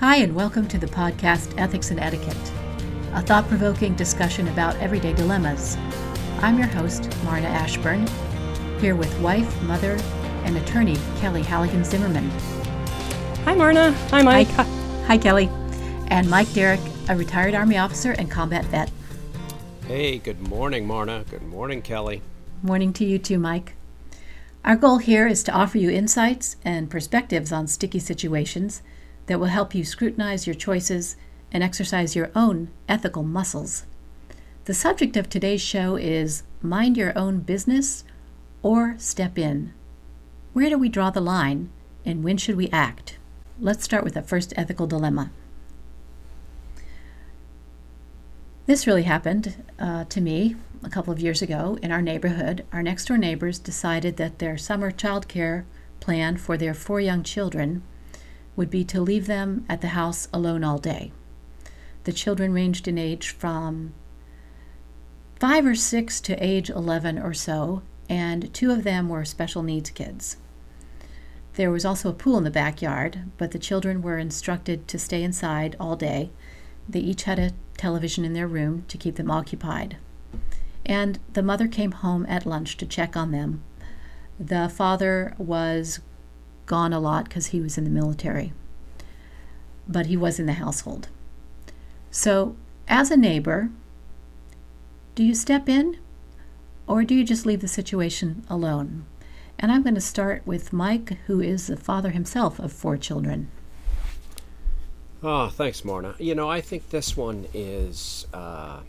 Hi, and welcome to the podcast Ethics and Etiquette, a thought provoking discussion about everyday dilemmas. I'm your host, Marna Ashburn, here with wife, mother, and attorney Kelly Halligan Zimmerman. Hi, Marna. Hi, Mike. Hi, hi, Kelly. And Mike Derrick, a retired Army officer and combat vet. Hey, good morning, Marna. Good morning, Kelly. Morning to you too, Mike. Our goal here is to offer you insights and perspectives on sticky situations that will help you scrutinize your choices and exercise your own ethical muscles. The subject of today's show is mind your own business or step in. Where do we draw the line and when should we act? Let's start with the first ethical dilemma. This really happened uh, to me a couple of years ago in our neighborhood. Our next door neighbors decided that their summer child care plan for their four young children would be to leave them at the house alone all day. The children ranged in age from five or six to age 11 or so, and two of them were special needs kids. There was also a pool in the backyard, but the children were instructed to stay inside all day. They each had a television in their room to keep them occupied. And the mother came home at lunch to check on them. The father was gone a lot because he was in the military, but he was in the household. So, as a neighbor, do you step in or do you just leave the situation alone? And I'm going to start with Mike, who is the father himself of four children. Oh, thanks, Marna. You know, I think this one is uh,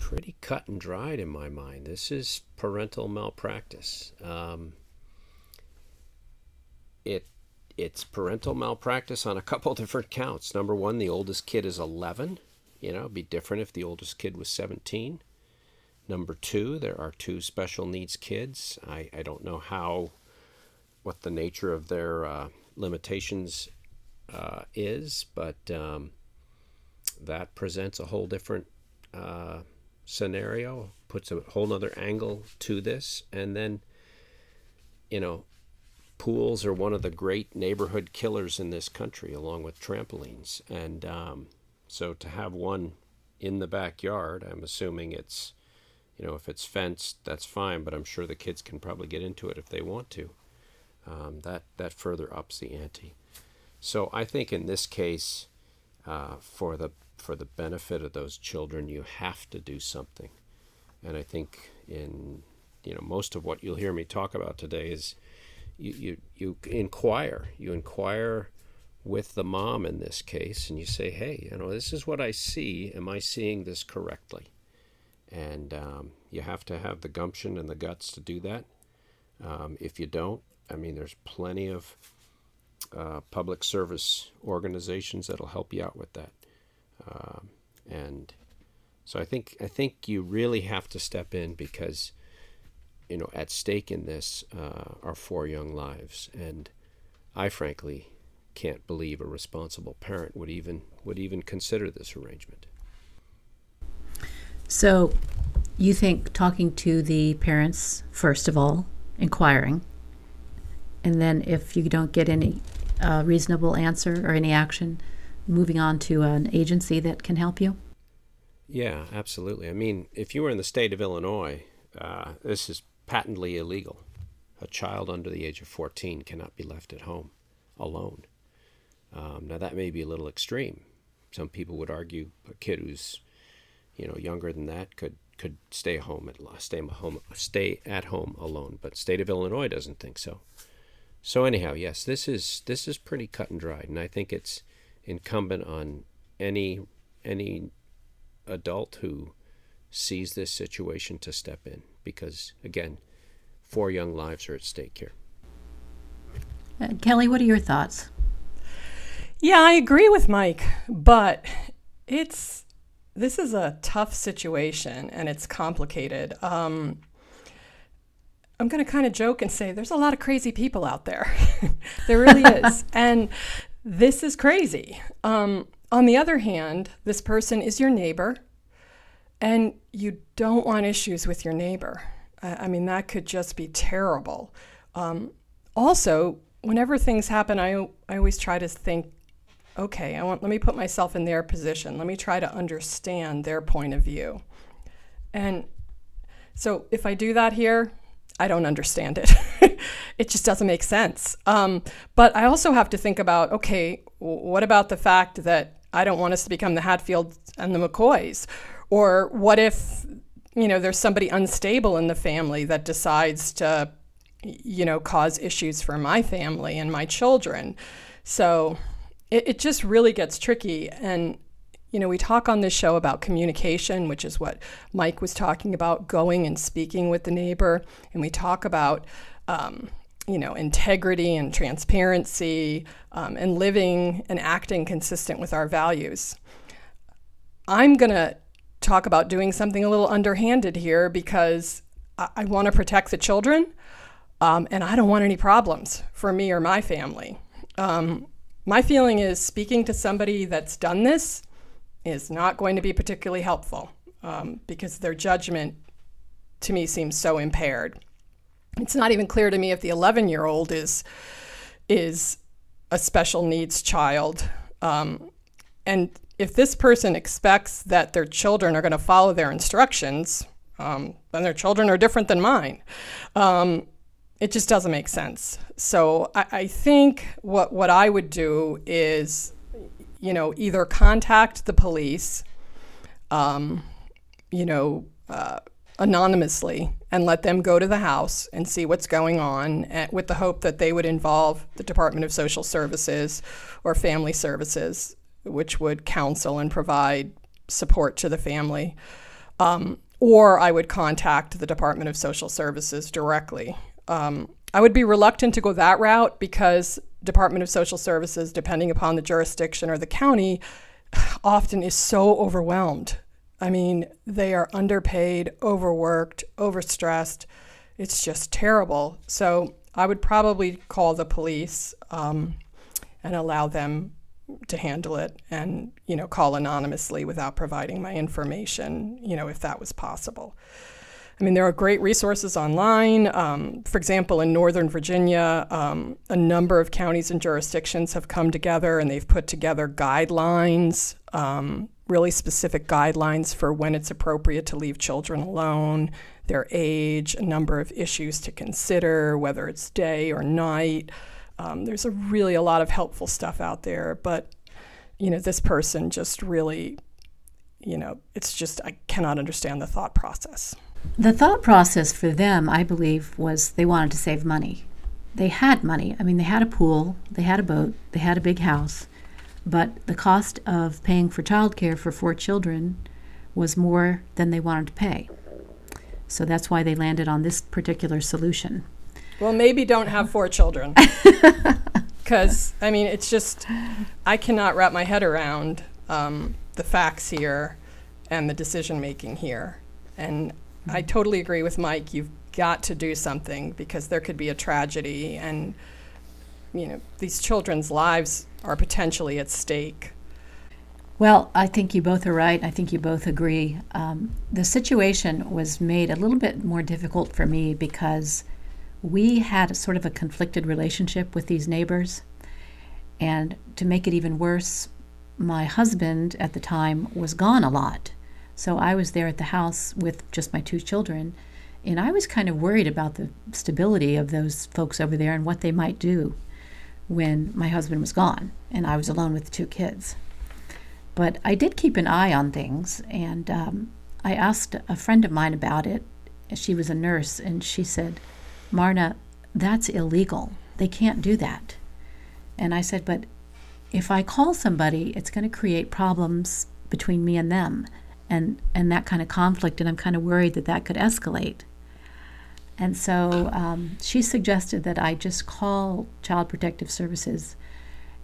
pretty cut and dried in my mind. This is parental malpractice. Um, it it's parental malpractice on a couple different counts. Number one, the oldest kid is 11. You know, it'd be different if the oldest kid was 17. Number two, there are two special needs kids. I, I don't know how, what the nature of their uh, limitations uh, is, but um, that presents a whole different uh, scenario, puts a whole other angle to this. And then, you know, pools are one of the great neighborhood killers in this country, along with trampolines. And um, so to have one in the backyard, I'm assuming it's you know, if it's fenced, that's fine, but I'm sure the kids can probably get into it if they want to. Um, that that further ups the ante. So I think in this case, uh, for the for the benefit of those children, you have to do something. And I think in you know most of what you'll hear me talk about today is you you, you inquire you inquire with the mom in this case and you say hey you know this is what i see am i seeing this correctly and um, you have to have the gumption and the guts to do that. Um, if you don't, I mean, there's plenty of uh, public service organizations that'll help you out with that. Um, and so I think I think you really have to step in because you know at stake in this uh, are four young lives, and I frankly can't believe a responsible parent would even would even consider this arrangement. So, you think talking to the parents, first of all, inquiring, and then if you don't get any uh, reasonable answer or any action, moving on to an agency that can help you? Yeah, absolutely. I mean, if you were in the state of Illinois, uh, this is patently illegal. A child under the age of 14 cannot be left at home alone. Um, now, that may be a little extreme. Some people would argue a kid who's you know younger than that could could stay home at stay home stay at home alone. But state of Illinois doesn't think so. So anyhow, yes, this is this is pretty cut and dried, and I think it's incumbent on any any adult who sees this situation to step in because again, four young lives are at stake here. Uh, Kelly, what are your thoughts? Yeah, I agree with Mike, but it's this is a tough situation and it's complicated. Um, I'm going to kind of joke and say there's a lot of crazy people out there. there really is. And this is crazy. Um, on the other hand, this person is your neighbor, and you don't want issues with your neighbor. I, mean, that could just be terrible. Um, also, whenever things happen, I, I always try to think okay, I want let me put myself in their position. Let me try to understand their point of view. And so if I do that here, I don't understand it. it just doesn't make sense. Um, but I also have to think about okay, what about the fact that I don't want us to become the Hatfields and the McCoys? Or what if, you know, there's somebody unstable in the family that decides to, you know, cause issues for my family and my children? So it, it just really gets tricky. And you know, we talk on this show about communication, which is what Mike was talking about, going and speaking with the neighbor. And we talk about, um, you know, integrity and transparency um, and living and acting consistent with our values. I'm going to talk about doing something a little underhanded here because I, I want to protect the children um, and I don't want any problems for me or my family. Um, my feeling is speaking to somebody that's done this is not going to be particularly helpful um, because their judgment to me seems so impaired. It's not even clear to me if the 11 year old is is a special needs child. Um, and if this person expects that their children are going to follow their instructions, um, then their children are different than mine. Um, it just doesn't make sense. So I, I think what what I would do is you know, either contact the police, um, you know, uh, anonymously and let them go to the house and see what's going on at, eh, with the hope that they would involve the Department of Social Services or Family Services, which would counsel and provide support to the family. Um, or I would contact the Department of Social Services directly. Um, I would be reluctant to go that route because Department of Social Services, depending upon the jurisdiction or the county, often is so overwhelmed. I mean, they are underpaid, overworked, overstressed. It's just terrible. So I would probably call the police um, and allow them to handle it and, you know, call anonymously without providing my information, you know, if that was possible. I mean, there are great resources online. Um, for example, in Northern Virginia, um, a number of counties and jurisdictions have come together and they've put together guidelines, um, really specific guidelines for when it's appropriate to leave children alone, their age, a number of issues to consider, whether it's day or night. Um, there's a really a lot of helpful stuff out there, but you know, this person just really, you know, it's just I cannot understand the thought process. The thought process for them, I believe, was they wanted to save money. They had money. I mean, they had a pool, they had a boat, they had a big house, but the cost of paying for childcare for four children was more than they wanted to pay. So that's why they landed on this particular solution. Well, maybe don't have four children. Because, I mean, it's just, I cannot wrap my head around um, the facts here and the decision making here. And I totally agree with Mike. You've got to do something because there could be a tragedy, and you know these children's lives are potentially at stake. Well, I think you both are right. I think you both agree. Um, the situation was made a little bit more difficult for me because we had a sort of a conflicted relationship with these neighbors. And to make it even worse, my husband at the time was gone a lot. So I was there at the house with just my two children, and I was kind of worried about the stability of those folks over there and what they might do when my husband was gone and I was alone with the two kids. But I did keep an eye on things, and um, I asked a friend of mine about it. She was a nurse, and she said, Marna, that's illegal. They can't do that. And I said, but if I call somebody, it's going to create problems between me and them and and that kind of conflict, and I'm kind of worried that that could escalate. And so um, she suggested that I just call Child Protective Services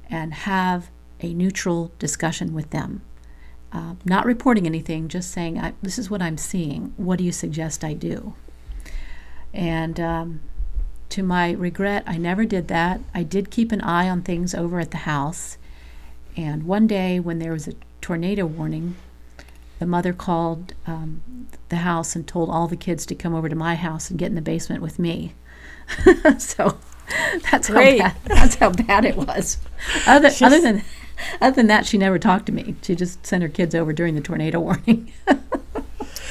and have a neutral discussion with them. Uh, not reporting anything, just saying, This is what I'm seeing. What do you suggest I do? And um, to my regret, I never did that. I did keep an eye on things over at the house. And one day, when there was a tornado warning, the mother called um, the house and told all the kids to come over to my house and get in the basement with me. so that's Great. how bad, that's how bad it was. Other other than Other than that, she never talked to me. She just sent her kids over during the tornado warning.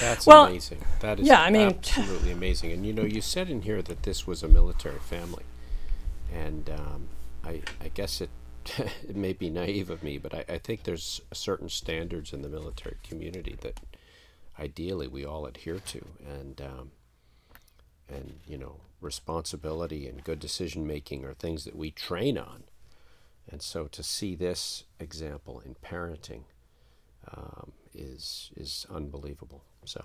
That's Well, amazing. That is yeah, I mean- absolutely amazing. And you know, you said in here that this was a military family, and um, I, I guess it it may be naive of me, but I, I think there's certain standards in the military community that ideally we all adhere to, and um, and you know, responsibility and good decision making are things that we train on. And so to see this example in parenting um, is is unbelievable. So.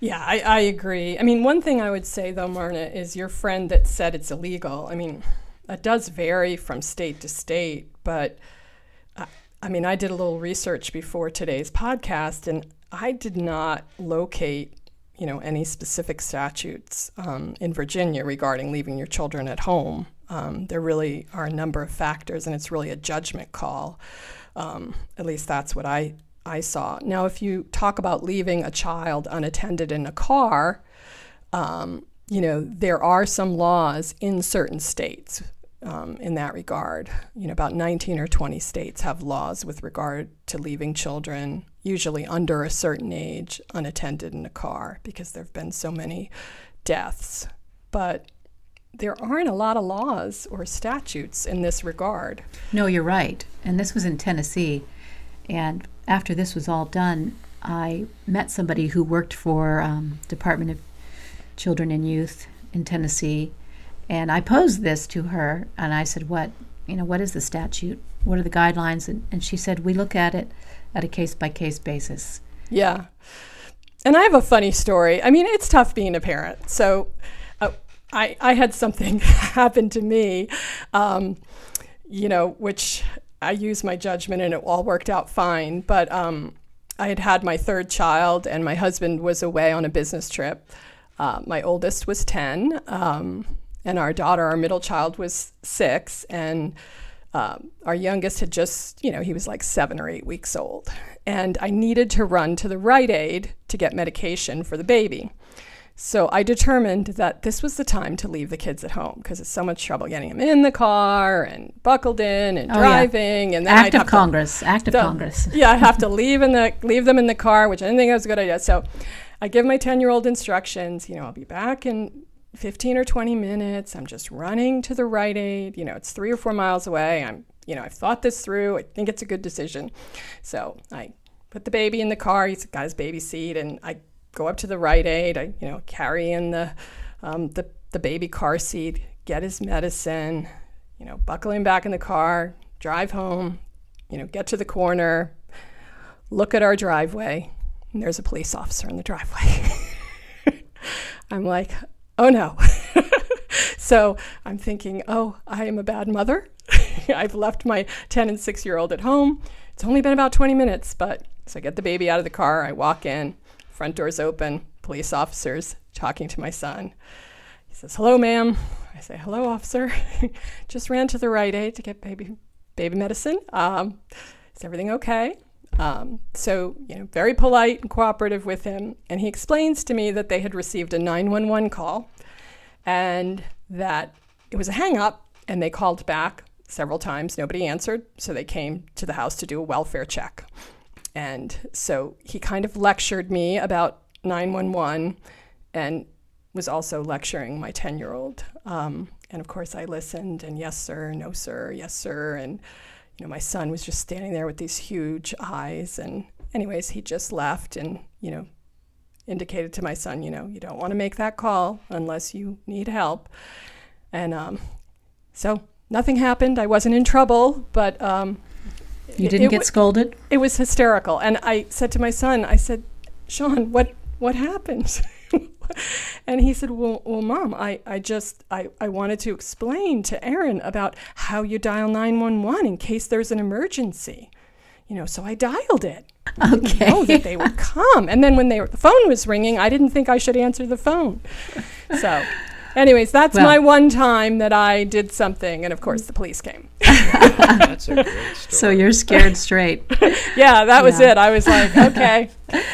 Yeah, I, I agree. I mean, one thing I would say though, Marna, is your friend that said it's illegal. I mean, it does vary from state to state, but I, I mean, I did a little research before today's podcast, and I did not locate, you know, any specific statutes um, in Virginia regarding leaving your children at home. Um, there really are a number of factors, and it's really a judgment call. Um, at least that's what I I saw. Now, if you talk about leaving a child unattended in a car, um, you know, there are some laws in certain states um, in that regard. You know, about 19 or 20 states have laws with regard to leaving children, usually under a certain age, unattended in a car because there have been so many deaths. But there aren't a lot of laws or statutes in this regard. No, you're right. And this was in Tennessee. And after this was all done, I met somebody who worked for um, Department of Children and Youth in Tennessee, and I posed this to her, and I said, "What, you know, what is the statute? What are the guidelines?" And, and she said, "We look at it at a case by case basis." Yeah. And I have a funny story. I mean, it's tough being a parent. So uh, I, I had something happen to me, um, you know, which I used my judgment and it all worked out fine. But um, I had had my third child, and my husband was away on a business trip. Uh, my oldest was 10, um, and our daughter, our middle child, was six. And um, our youngest had just, you know, he was like seven or eight weeks old. And I needed to run to the Rite Aid to get medication for the baby. So I determined that this was the time to leave the kids at home because it's so much trouble getting them in the car and buckled in and Oh, yeah. driving. And then Act I'd of have to- Congress. Act of the- Congress. yeah, I have to leave in the leave them in the car, which I didn't think was a good idea. So I give my ten year old instructions. You know, I'll be back in fifteen or twenty minutes. I'm just running to the Rite Aid. You know, it's three or four miles away. I'm you know I've thought this through. I think it's a good decision. So I put the baby in the car. He's got his baby seat, and I go up to the Rite Aid. I you know carry in the um, the the baby car seat, get his medicine. You know, buckle him back in the car, drive home. You know, get to the corner, look at our driveway, and there's a police officer in the driveway. I'm like, oh no. so I'm thinking, oh, I am a bad mother. I've left my 10 and 6 year old at home. It's only been about 20 minutes, but so I get the baby out of the car. I walk in, front door's open, police officers talking to my son. He says, hello, ma'am. I say, hello, officer. Just ran to the Rite Aid to get baby baby medicine. Um, is everything okay? Um, so, you know, very polite and cooperative with him. And he explains to me that they had received a 911 call and that it was a hang up and they called back several times. Nobody answered. So they came to the house to do a welfare check. And so he kind of lectured me about 911 and was also lecturing my 10 year old. Um, and of course, I listened and yes, sir, no, sir, yes, sir. And, you know, my son was just standing there with these huge eyes. And, anyways, he just left and, you know, indicated to my son, you know, you don't want to make that call unless you need help. And um, so nothing happened. I wasn't in trouble, but um, You didn't it get wa- scolded? it was hysterical. And I said to my son, I said, Sean, what what happened? and he said, Well, well, mom, I, I just I, I wanted to explain to Aaron about how you dial 911 in case there's an emergency. You know, so I dialed it. Okay. Know that they would come. And then when they were, the phone was ringing, I didn't think I should answer the phone. So, anyways, that's Well- my one time that I did something. And of course, the police came. That's a great story. So you're scared straight. yeah, that was Yeah. it. I was like, okay.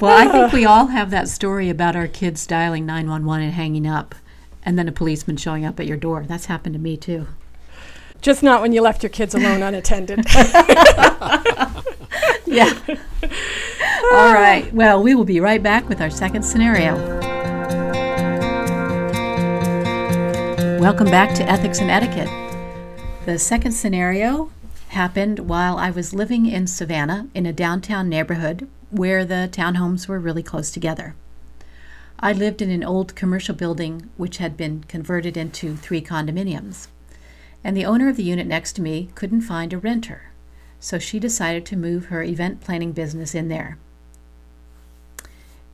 Well, I think we all have that story about our kids dialing 911 and hanging up, and then a policeman showing up at your door. That's happened to me too. Just not when you left your kids alone unattended. yeah. All right. Well, we will be right back with our second scenario. Welcome back to Ethics and Etiquette. The second scenario happened while I was living in Savannah in a downtown neighborhood where the townhomes were really close together. I lived in an old commercial building which had been converted into three condominiums, and the owner of the unit next to me couldn't find a renter, so she decided to move her event planning business in there.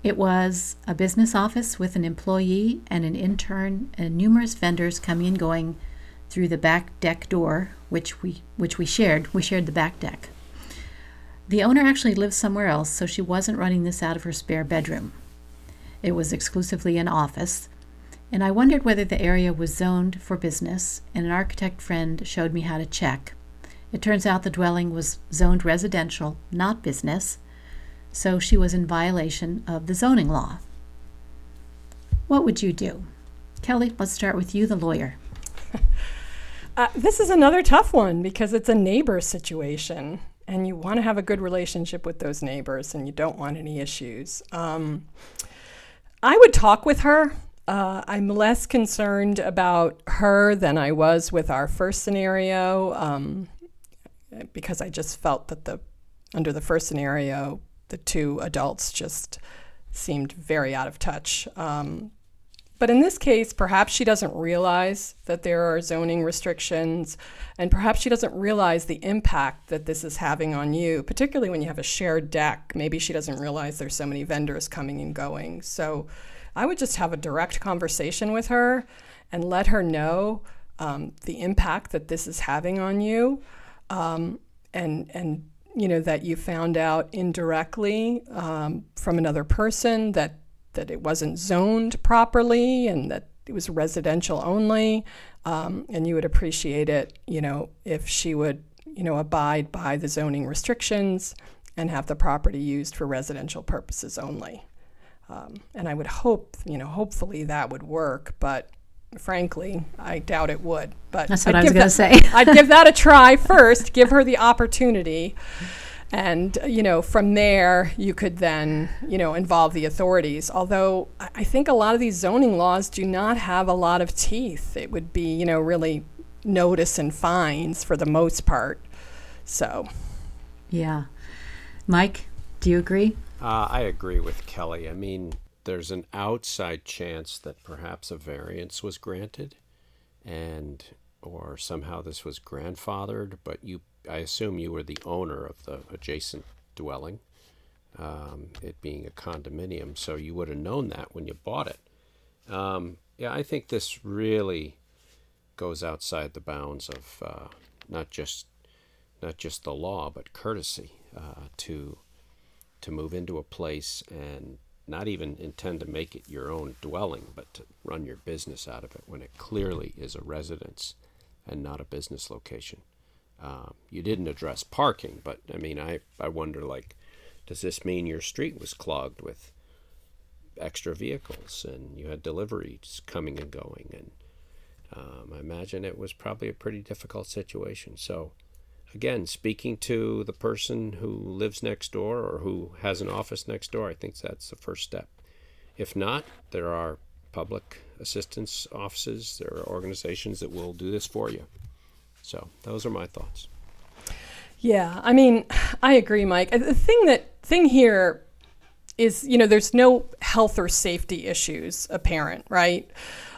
It was a business office with an employee and an intern and numerous vendors coming and going through the back deck door, which we which we shared. We shared the back deck. The owner actually lived somewhere else, so she wasn't running this out of her spare bedroom. It was exclusively an office, and I wondered whether the area was zoned for business, and an architect friend showed me how to check. It turns out the dwelling was zoned residential, not business, so she was in violation of the zoning law. What would you do? Kelly, let's start with you, the lawyer. Uh, this is another tough one because it's a neighbor situation, and you want to have a good relationship with those neighbors, and you don't want any issues. Um, I would talk with her. Uh, I'm less concerned about her than I was with our first scenario um, because I just felt that the under the first scenario, the two adults just seemed very out of touch. Um, but in this case, perhaps she doesn't realize that there are zoning restrictions, and perhaps she doesn't realize the impact that this is having on you, particularly when you have a shared deck. Maybe she doesn't realize there's so many vendors coming and going. So I would just have a direct conversation with her and let her know um, the impact that this is having on you, um, and and you know that you found out indirectly um, from another person that that it wasn't zoned properly and that it was residential only. Um, and you would appreciate it, you know, if she would, you know, abide by the zoning restrictions and have the property used for residential purposes only. Um, and I would hope, you know, hopefully that would work, but frankly, I doubt it would. But that's what I'd I was going to say. I'd give that a try first, give her the opportunity and you know from there you could then you know involve the authorities. Although i think a lot of these zoning laws do not have a lot of teeth. It would be you know really notice and fines for the most part. So. Yeah. Mike do you agree? Uh, i agree with kelly. I mean there's an outside chance that perhaps a variance was granted and or somehow this was grandfathered but you I assume you were the owner of the adjacent dwelling, um, it being a condominium, so you would have known that when you bought it. Um, yeah, I think this really goes outside the bounds of uh, not just not just the law, but courtesy uh, to to move into a place and not even intend to make it your own dwelling, but to run your business out of it when it clearly is a residence and not a business location. Um, you didn't address parking, but I mean, I, I wonder like, does this mean your street was clogged with extra vehicles and you had deliveries coming and going? And um, I imagine it was probably a pretty difficult situation. So, again, speaking to the person who lives next door or who has an office next door, I think that's the first step. If not, there are public assistance offices, there are organizations that will do this for you. So those are my thoughts. Yeah, I mean, I agree, Mike. The thing that thing here is, you know, there's no health or safety issues apparent, right?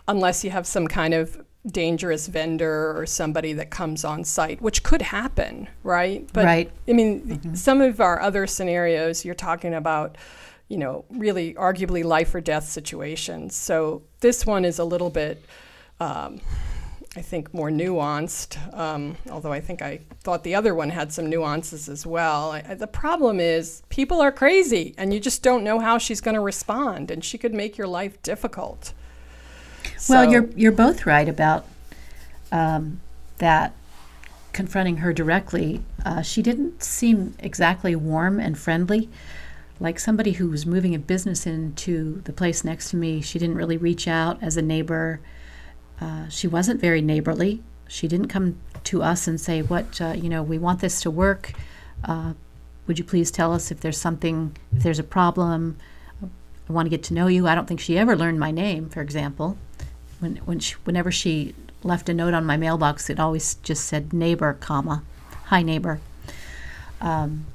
Unless you have some kind of dangerous vendor or somebody that comes on site, which could happen, right? But right. I mean, mm-hmm. some of our other scenarios, you're talking about, you know, really arguably life or death situations. So this one is a little bit. Um, I think, more nuanced, um, although I think I thought the other one had some nuances as well. I, the problem is people are crazy, and you just don't know how she's going to respond, and she could make your life difficult. Well, so, you're you're both right about um, that. Confronting her directly, uh, she didn't seem exactly warm and friendly. Like somebody who was moving a business into the place next to me, she didn't really reach out as a neighbor uh, she wasn't very neighborly. she didn't come to us and say, "What uh, you know, we want this to work. Uh, would you please tell us if there's something, if there's a problem? I want to get to know you." I don't think she ever learned my name, for example. When when she, whenever she left a note on my mailbox, it always just said neighbor, comma, hi neighbor. Um,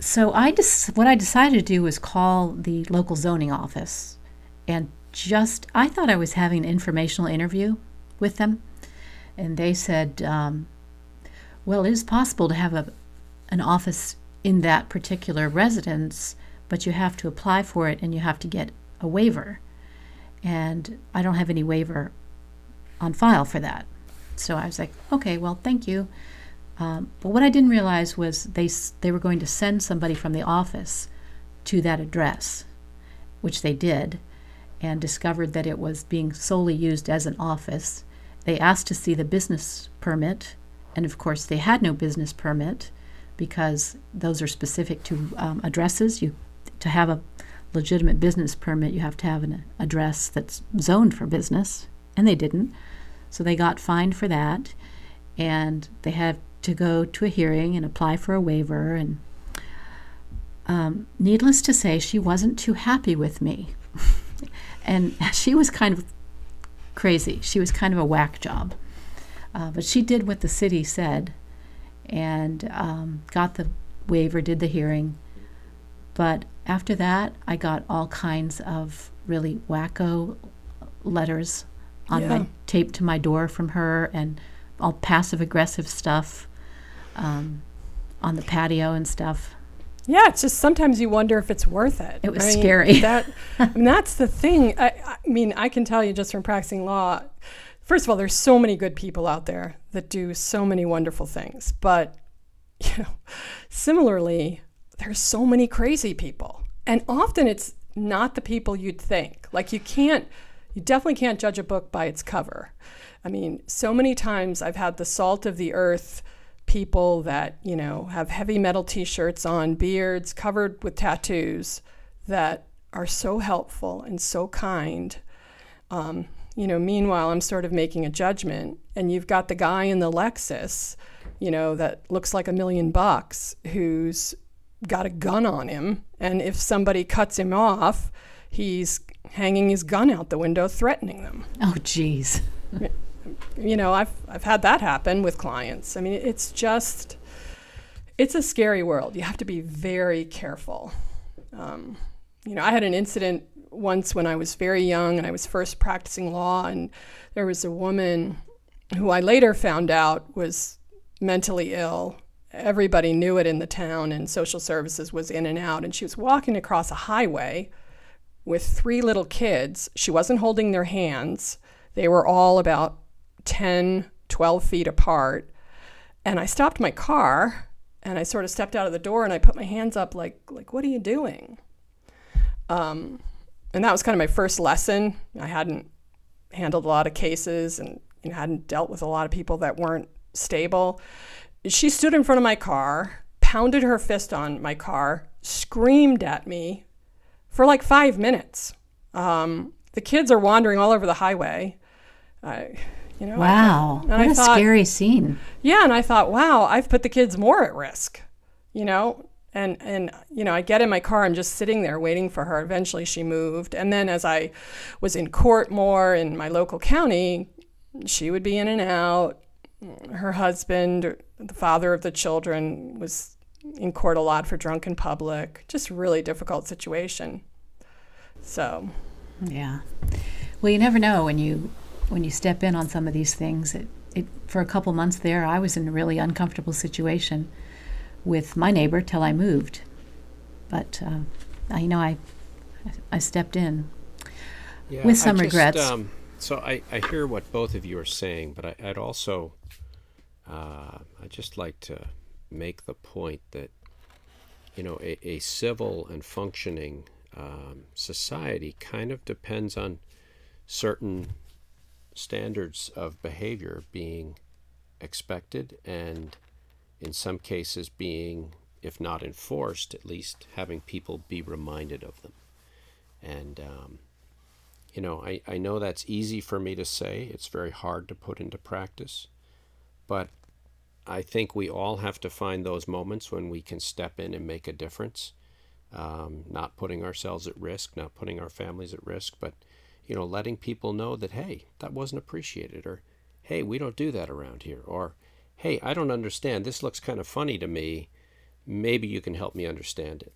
so I just what I decided to do was call the local zoning office and just I thought I was having an informational interview with them, and they said, um, "Well, it is possible to have a an office in that particular residence, but you have to apply for it and you have to get a waiver, and I don't have any waiver on file for that." So I was like, "Okay, well, thank you." Um, but what I didn't realize was they they were going to send somebody from the office to that address, which they did, and discovered that it was being solely used as an office. They asked to see the business permit, and of course they had no business permit because those are specific to um, addresses. You to have a legitimate business permit, you have to have an address that's zoned for business, and they didn't. So they got fined for that, and they had to go to a hearing and apply for a waiver. And um, needless to say, she wasn't too happy with me. and she was kind of crazy. She was kind of a whack job. Uh, but she did what the city said and um, got the waiver, did the hearing. But after that, I got all kinds of really wacko letters on Yeah. my taped to my door from her and all passive aggressive stuff um, on the patio and stuff. Yeah, it's just sometimes you wonder if it's worth it. It was I mean, scary. That, I mean, that's the thing. I, I mean, I can tell you just from practicing law. First of all, there's so many good people out there that do so many wonderful things, but you know, similarly, there's so many crazy people, and often it's not the people you'd think. Like you can't, you definitely can't judge a book by its cover. I mean, so many times I've had the salt of the earth people that you know have heavy metal t-shirts on beards covered with tattoos that are so helpful and so kind. Um, you know meanwhile i'm sort of making a judgment and you've got the guy in the lexus you know that looks like a million bucks who's got a gun on him and if somebody cuts him off he's hanging his gun out the window threatening them. Oh, geez. you know i've i've had that happen with clients. I mean it's just it's a scary world. You have to be very careful. Um, you know i had an incident once when i was very young and i was first practicing law and there was a woman who i later found out was mentally ill. Everybody knew it in the town and social services was in and out and she was walking across a highway with three little kids. She wasn't holding their hands. They were all about 10, 12 feet apart. And I stopped my car and I sort of stepped out of the door and I put my hands up like, like what are you doing? Um, and that was kind of my first lesson. I hadn't handled a lot of cases and you know, hadn't dealt with a lot of people that weren't stable. She stood in front of my car, pounded her fist on my car, screamed at me for like five minutes. Um, the kids are wandering all over the highway. I, you know, Wow. and what a thought- scary scene. yeah, and I thought, wow, I've put the kids more at risk, you know. And and you know, I get in my car, I'm just sitting there waiting for her. Eventually, she moved, and then as I was in court more in my local county, she would be in and out. Her husband, the father of the children, was in court a lot for drunken public. Just really difficult situation. So Yeah. Well, you never know when you when you step in on some of these things. It, it for a couple months there, I was in a really uncomfortable situation with my neighbor till I moved. But uh, I, you know, I I stepped in. Yeah, With I some just, regrets. Um, so I, I hear what both of you are saying, but I, I'd also uh, I'd just like to make the point that you know a, a civil and functioning um, society kind of depends on certain standards of behavior being expected and in some cases being if not enforced at least having people be reminded of them. And um, you know I, I know that's easy for me to say. It's very hard to put into practice. But I think we all have to find those moments when we can step in and make a difference, um, not putting ourselves at risk, not putting our families at risk, but you know, letting people know that hey, that wasn't appreciated, or hey, we don't do that around here, or hey, I don't understand. This looks kind of funny to me. Maybe you can help me understand it.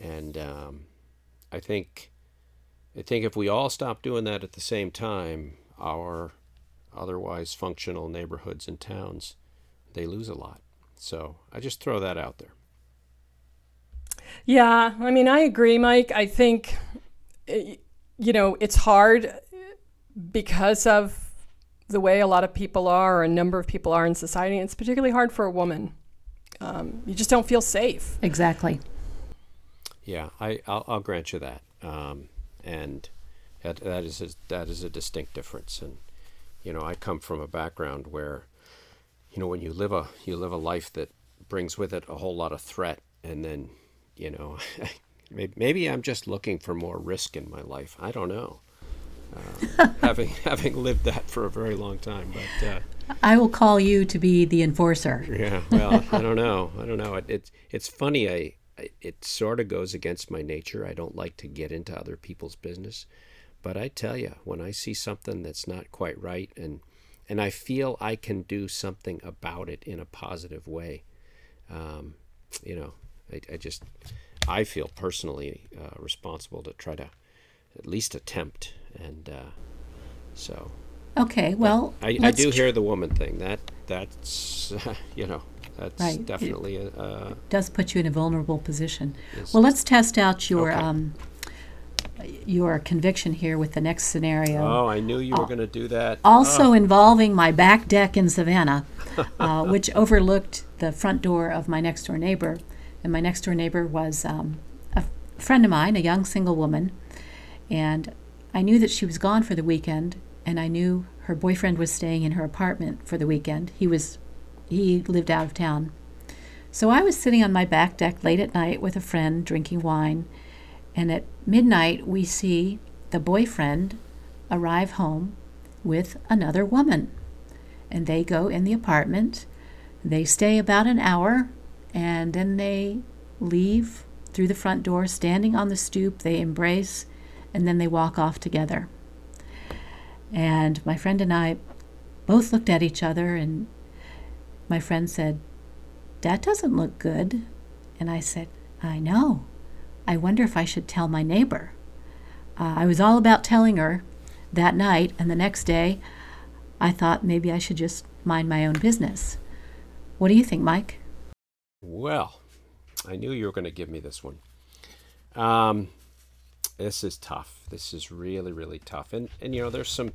And um, I think, I think if we all stop doing that at the same time, our otherwise functional neighborhoods and towns, they lose a lot. So I just throw that out there. Yeah, I mean, I agree, Mike. I think, eh, you know, it's hard because of the way a lot of people are, or a number of people are in society. It's particularly hard for a woman. Um, you just don't feel safe. Exactly. Yeah, I, I'll, I'll grant you that. Um, and that, that is a, that is a distinct difference. And you know, I come from a background where, you know, when you live a you live a life that brings with it a whole lot of threat, and then, you know, maybe I'm just looking for more risk in my life. I don't know. Uh, having having lived that for a very long time, but. Uh, I will call you to be the enforcer. Yeah, well, I don't know. I don't know. It, it's it's funny. I, I it sort of goes against my nature. I don't like to get into other people's business. But I tell you, when I see something that's not quite right and and I feel I can do something about it in a positive way, um, you know, I, I, just I feel personally uh, responsible to try to at least attempt, and uh, so. Okay, well, I, I do hear the woman thing. That that's uh, you know that's right. definitely it a, does put you in a vulnerable position. Well, let's test out your okay. um, your conviction here with the next scenario. Oh, I knew you were uh, going to do that. Also oh. involving my back deck in Savannah, uh, which overlooked the front door of my next door neighbor. And my next door neighbor was um, a friend of mine, a young single woman. And I knew that she was gone for the weekend, and I knew her boyfriend was staying in her apartment for the weekend. He was he lived out of town. So I was sitting on my back deck late at night with a friend drinking wine and at midnight, we see the boyfriend arrive home with another woman. And they go in the apartment. They stay about an hour and then they leave through the front door, standing on the stoop. They embrace and then they walk off together. And my friend and I both looked at each other, and my friend said, That doesn't look good. And I said, I know. I wonder if I should tell my neighbor. Uh, I was all about telling her that night, and the next day I thought maybe I should just mind my own business. What do you think, Mike? Well, I knew you were going to give me this one. Um, this is tough. This is really, really tough. And, and, you know, there's some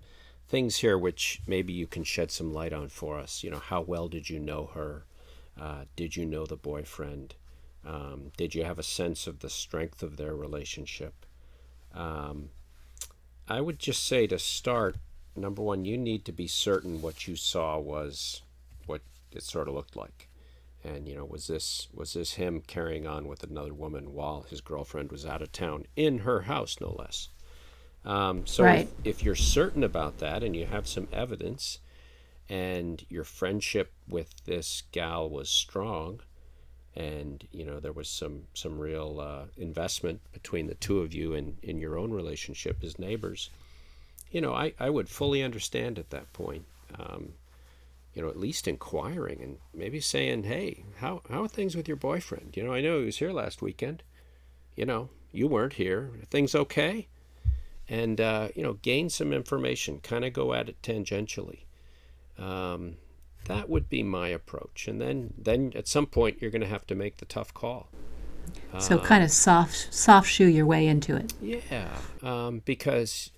things here which maybe you can shed some light on for us. You know, how well did you know her? Uh, did you know the boyfriend? Um, did you have a sense of the strength of their relationship? Um, I would just say to start, number one, you need to be certain what you saw was what it sort of looked like. And you know, was this was this him carrying on with another woman while his girlfriend was out of town in her house, no less? Um, so right. if, if you're certain about that and you have some evidence, and your friendship with this gal was strong, and you know there was some some real uh, investment between the two of you in in your own relationship as neighbors you know i i would fully understand at that point um, you know at least inquiring and maybe saying hey how how are things with your boyfriend you know i know he was here last weekend you know you weren't here are things okay and uh, you know gain some information kind of go at it tangentially um, that would be my approach. And then, then at some point, you're going to have to make the tough call. So um, kind of soft, soft shoe your way into it. Yeah, um, because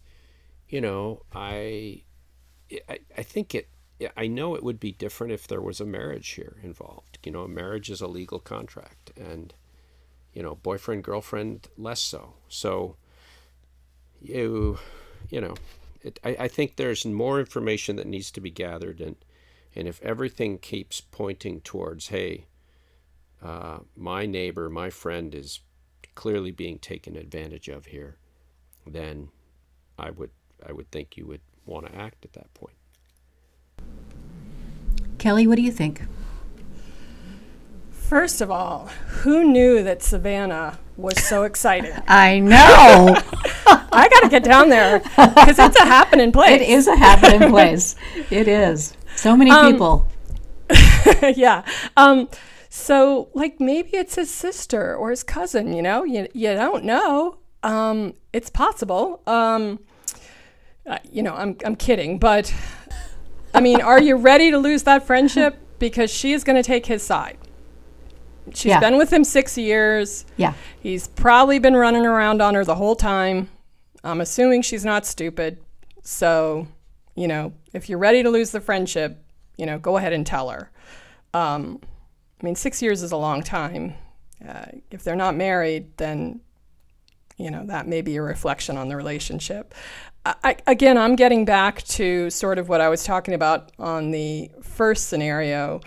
you know, I, I, I think it. I know it would be different if there was a marriage here involved. You know, a marriage is a legal contract, and you know, boyfriend girlfriend less so. So you, you know, it, I, I think there's more information that needs to be gathered, and and if everything keeps pointing towards, hey, uh, my neighbor, my friend is clearly being taken advantage of here, then I would I would think you would want to act at that point. Kelly, what do you think? First of all, who knew that Savannah was so excited? I know. I got to get down there because it's a happening place. it is a happening place. It is. So many Um, people. yeah. Um, so, like, maybe it's his sister or his cousin, you know? You, you don't know. Um, it's possible. Um, uh, you know, I'm, I'm kidding, but I mean, are you ready to lose that friendship? Because she is going to take his side. She's Yeah. been with him six years. Yeah. He's probably been running around on her the whole time. I'm assuming she's not stupid. So, you know, if you're ready to lose the friendship, you know, go ahead and tell her. Um, I mean, six years is a long time. Uh, if they're not married, then, you know, that may be a reflection on the relationship. I, again, I'm getting back to sort of what I was talking about on the first scenario,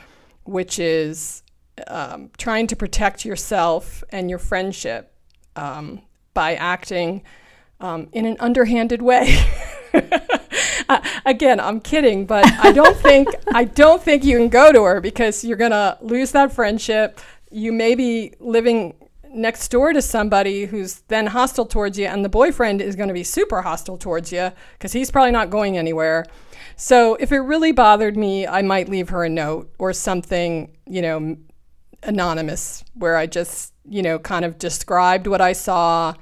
which is um, trying to protect yourself and your friendship um, by acting um, in an underhanded way. Uh, again, I'm kidding, but I don't think I don't think you can go to her because you're gonna lose that friendship. You may be living next door to somebody who's then hostile towards you, and the boyfriend is going to be super hostile towards you because he's probably not going anywhere. So if it really bothered me, I might leave her a note or something, you know, anonymous where I just, you know, kind of described what I saw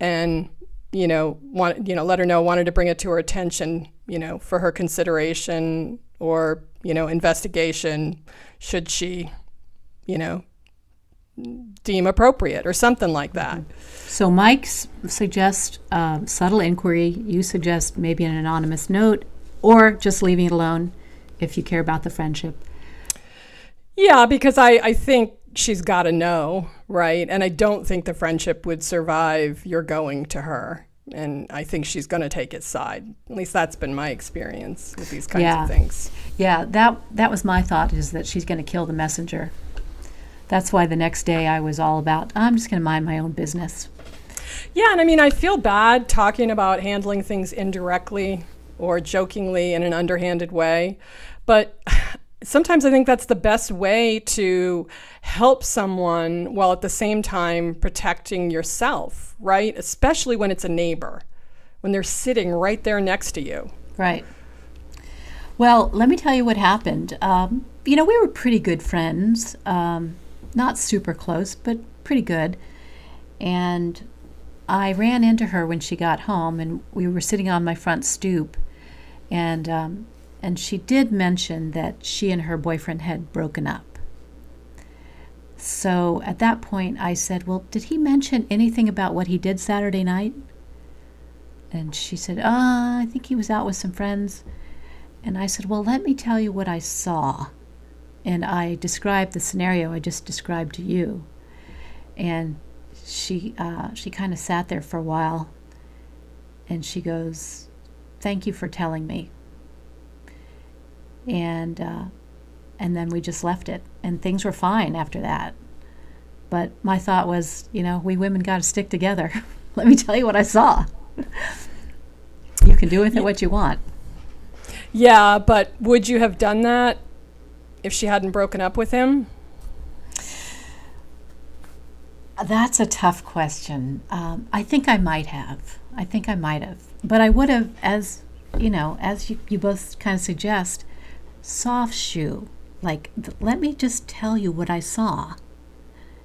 and you know, want you know, let her know wanted to bring it to her attention, you know, for her consideration or you know, investigation, should she, you know, deem appropriate or something like that. So Mike suggests um, subtle inquiry. You suggest maybe an anonymous note, or just leaving it alone if you care about the friendship. Yeah, because I, I think she's got to know, right? And I don't think the friendship would survive your going to her. And I think she's going to take its side. At least that's been my experience with these kinds Yeah. of things. Yeah, that that was my thought is that she's going to kill the messenger. That's why the next day I was all about I'm just going to mind my own business. Yeah, and I mean, I feel bad talking about handling things indirectly or jokingly in an underhanded way, but sometimes I think that's the best way to help someone while at the same time protecting yourself, right? Especially when it's a neighbor, when they're sitting right there next to you. Right. Well, let me tell you what happened. Um, you know, we were pretty good friends, um, not super close, but pretty good. And I ran into her when she got home, and we were sitting on my front stoop, and um, and she did mention that she and her boyfriend had broken up. So at that point, I said, "Well, did he mention anything about what he did Saturday night?" And she said, "Uh, I think he was out with some friends." And I said, Well, let me tell you what I saw. And I described the scenario I just described to you. And she, uh, she kind of sat there for a while. And she goes, Thank you for telling me. And, uh, and then we just left it. And things were fine after that. But my thought was, you know, we women got to stick together. let me tell you what I saw. you can do with it what you want. Yeah, but would you have done that if she hadn't broken up with him? That's a tough question. Um, I think I might have. I think I might have. But I would have, as you know, as you, you both kind of suggest, soft shoe. Like, th- let me just tell you what I saw.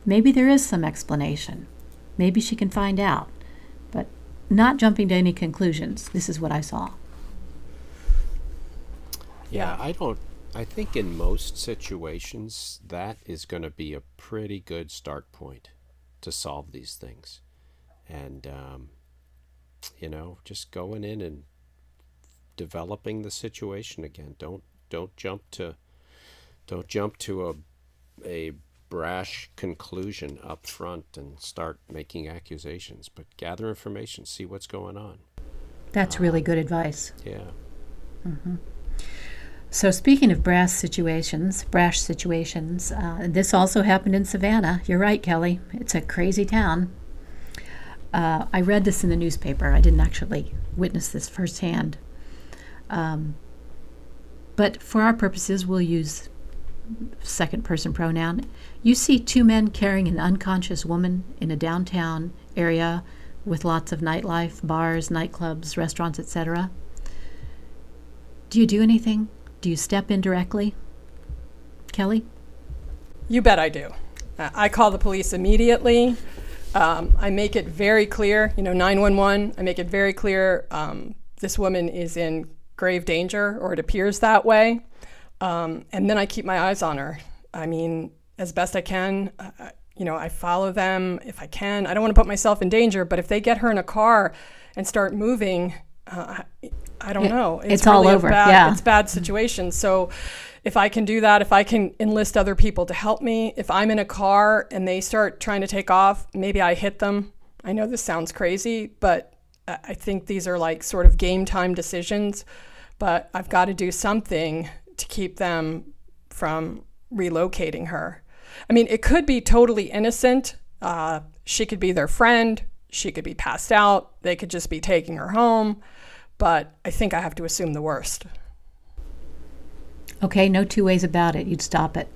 Maybe there is some explanation. Maybe she can find out. But not jumping to any conclusions. This is what I saw. Yeah, I don't. I think in most situations that is going to be a pretty good start point to solve these things, and um, you know, just going in and developing the situation again. Don't don't jump to don't jump to a a brash conclusion up front and start making accusations, but gather information, see what's going on. That's really good advice. Yeah. So speaking of brass situations, brash situations, uh, this also happened in Savannah. You're right, Kelly. It's a crazy town. Uh, I read this in the newspaper. I didn't actually witness this firsthand. Um, but for our purposes, we'll use second person pronoun. You see two men carrying an unconscious woman in a downtown area with lots of nightlife, bars, nightclubs, restaurants, etc. Do you do anything? Do you step in directly? Kelly? You bet I do. Uh, I call the police immediately. Um, I make it very clear, you know, 911, I make it very clear um, this woman is in grave danger, or it appears that way. Um, and then I keep my eyes on her. I mean, as best I can. Uh, you know, I follow them if I can. I don't want to put myself in danger, but if they get her in a car and start moving, uh, I, don't know. It's, it's really all over. Bad, yeah, it's bad situation. So if I can do that, if I can enlist other people to help me, if I'm in a car and they start trying to take off, maybe I hit them. I know this sounds crazy, but I think these are like sort of game time decisions. But I've got to do something to keep them from relocating her. I mean, it could be totally innocent. Uh, she could be their friend. She could be passed out. They could just be taking her home. But I think I have to assume the worst. Okay, no two ways about it. You'd stop it.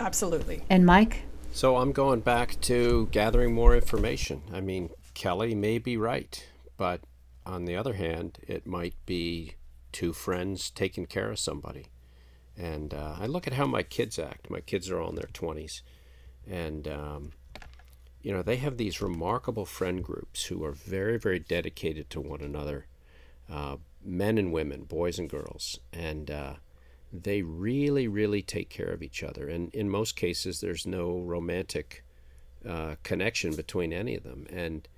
Absolutely. And Mike? So I'm going back to gathering more information. I mean, Kelly may be right, but on the other hand, it might be two friends taking care of somebody. And uh, I look at how my kids act. My kids are all in their 20s. And, um, you know, they have these remarkable friend groups who are very, very dedicated to one another uh, men and women, boys and girls. And uh, they really, really take care of each other. And in most cases, there's no romantic uh, connection between any of them. And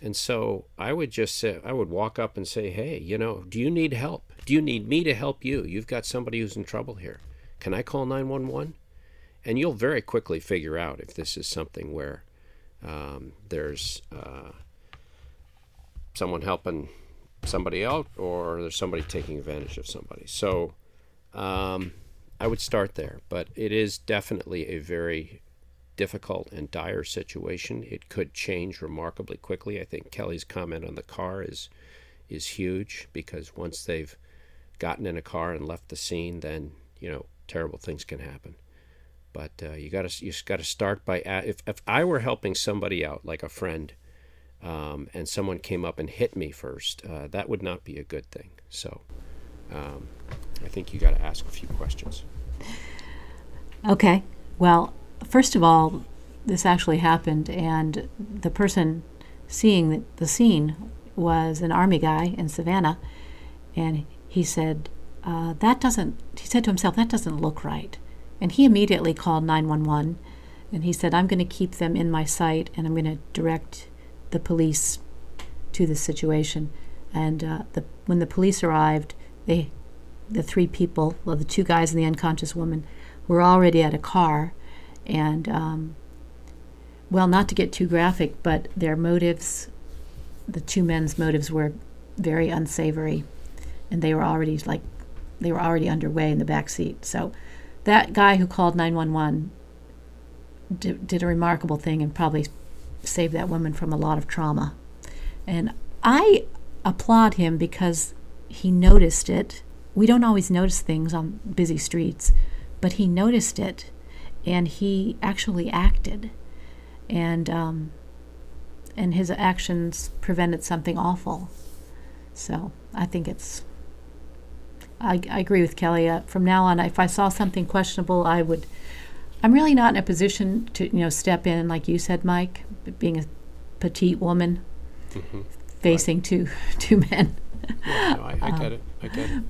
and so I would just say, I would walk up and say, hey, you know, do you need help? Do you need me to help you? You've got somebody who's in trouble here. Can I call 911? And you'll very quickly figure out if this is something where um, there's uh, someone helping somebody out or there's somebody taking advantage of somebody. So um, I would start there. But it is definitely a very difficult and dire situation. It could change remarkably quickly. I think Kelly's comment on the car is is huge because once they've gotten in a car and left the scene, then you know terrible things can happen. But uh, you got to you got to start by if if I were helping somebody out like a friend, um, and someone came up and hit me first, uh, that would not be a good thing. So um, I think you got to ask a few questions. Okay. Well, first of all, this actually happened, and the person seeing the scene was an army guy in Savannah, and he said, uh, "That doesn't." He said to himself, "That doesn't look right," and he immediately called 911, and he said, "I'm going to keep them in my sight, and I'm going to direct the police to the situation." And uh, the, when the police arrived, they, the three people, well, the two guys and the unconscious woman, were already at a car and um, well, not to get too graphic, but their motives, the two men's motives were very unsavory, and they were already like they were already underway in the back seat. So that guy who called 911 did, did a remarkable thing and probably saved that woman from a lot of trauma. And I applaud him because he noticed it. We don't always notice things on busy streets, but he noticed it and he actually acted, and um, and his actions prevented something awful. So I think it's. I, I agree with Kelly. Uh, from now on, if I saw something questionable, I would. I'm really not in a position to you know step in, like you said, Mike, being a petite woman mm-hmm. facing right. two two men. Yeah, no, I, I get it. I get it.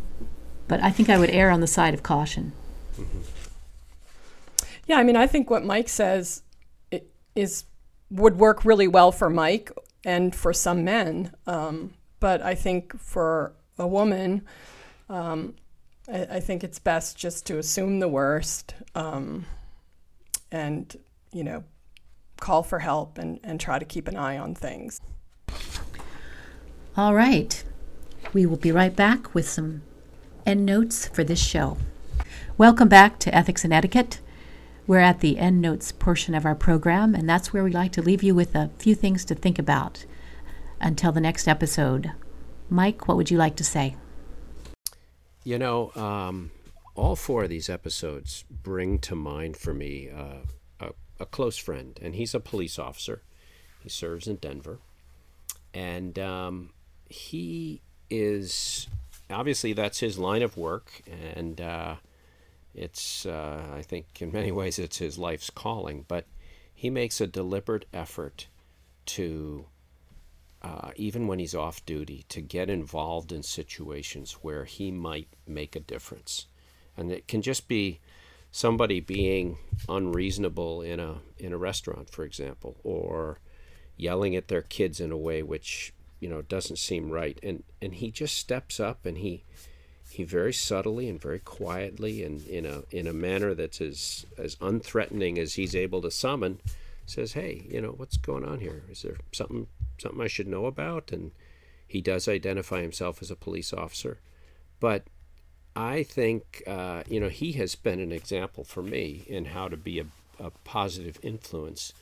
But I think I would err on the side of caution. Mm-hmm. Yeah, I mean, I think what Mike says is would work really well for Mike and for some men, um, but I think for a woman, um, I, I, think it's best just to assume the worst um, and you know call for help and, and try to keep an eye on things. All right, we will be right back with some end notes for this show. Welcome back to Ethics and Etiquette. We're at the end notes portion of our program, and that's where we like to leave you with a few things to think about until the next episode. Mike, what would you like to say? You know, um, all four of these episodes bring to mind for me uh, a, close friend, and he's a police officer. He serves in Denver. And um, he is obviously that's his line of work, and uh, it's, uh, I think, in many ways, it's his life's calling. But he makes a deliberate effort to uh, even when he's off duty, to get involved in situations where he might make a difference. And it can just be somebody being unreasonable in a in a restaurant, for example, or yelling at their kids in a way which you know doesn't seem right. And and he just steps up and he he very subtly and very quietly and in a in a manner that's as as unthreatening as he's able to summon says, "Hey, you know what's going on here? Is there something something I should know about?" And he does identify himself as a police officer, but I think uh, you know he has been an example for me in how to be a, a positive influence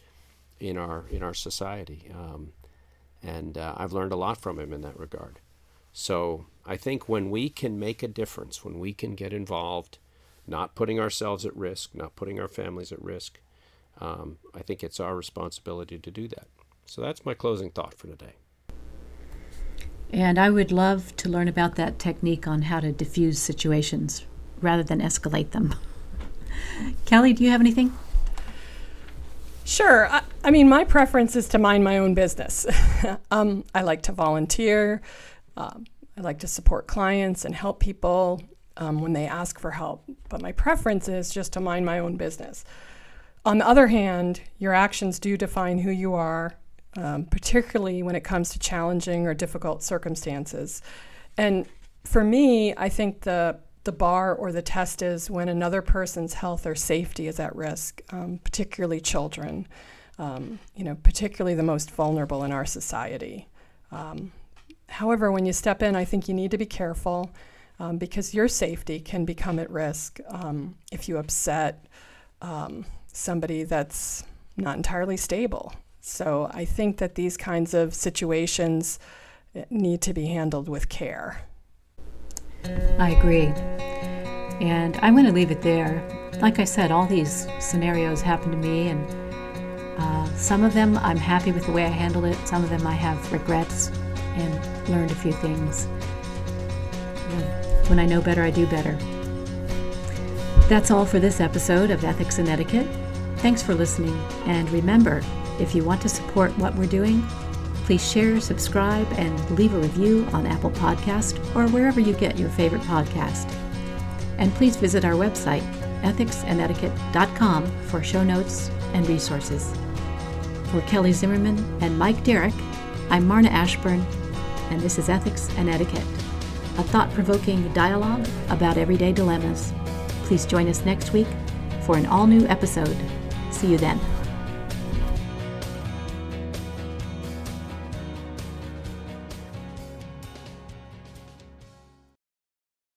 in our in our society, um, and uh, I've learned a lot from him in that regard. So I think when we can make a difference, when we can get involved, not putting ourselves at risk, not putting our families at risk, um, I think it's our responsibility to do that. So that's my closing thought for today. And I would love to learn about that technique on how to diffuse situations rather than escalate them. Kelly, do you have anything? Sure. I, I, mean, my preference is to mind my own business. um, I like to volunteer. Um, I like to support clients and help people um, when they ask for help. But my preference is just to mind my own business. On the other hand, your actions do define who you are, um, particularly when it comes to challenging or difficult circumstances. And for me, I think the the bar or the test is when another person's health or safety is at risk, um, particularly children. Um, you know, particularly the most vulnerable in our society. Um, however, when you step in, I think you need to be careful um, because your safety can become at risk um, if you upset somebody that's not entirely stable. So I think that these kinds of situations eh, need to be handled with care. I agree. And I'm going to leave it there. Like I said, all these scenarios happen to me, and uh, some of them I'm happy with the way I handled it. Some of them I have regrets and learned a few things. When I know better, I do better. That's all for this episode of Ethics and Etiquette. Thanks for listening, and remember if you want to support what we're doing, please share, subscribe, and leave a review on Apple Podcast or wherever you get your favorite podcast. And please visit our website, ethicsandetiquette.com, for show notes and resources. For Kelly Zimmerman and Mike Derrick, I'm Marna Ashburn, and this is Ethics and Etiquette, a thought provoking dialogue about everyday dilemmas. Please join us next week for an all new episode. See you then.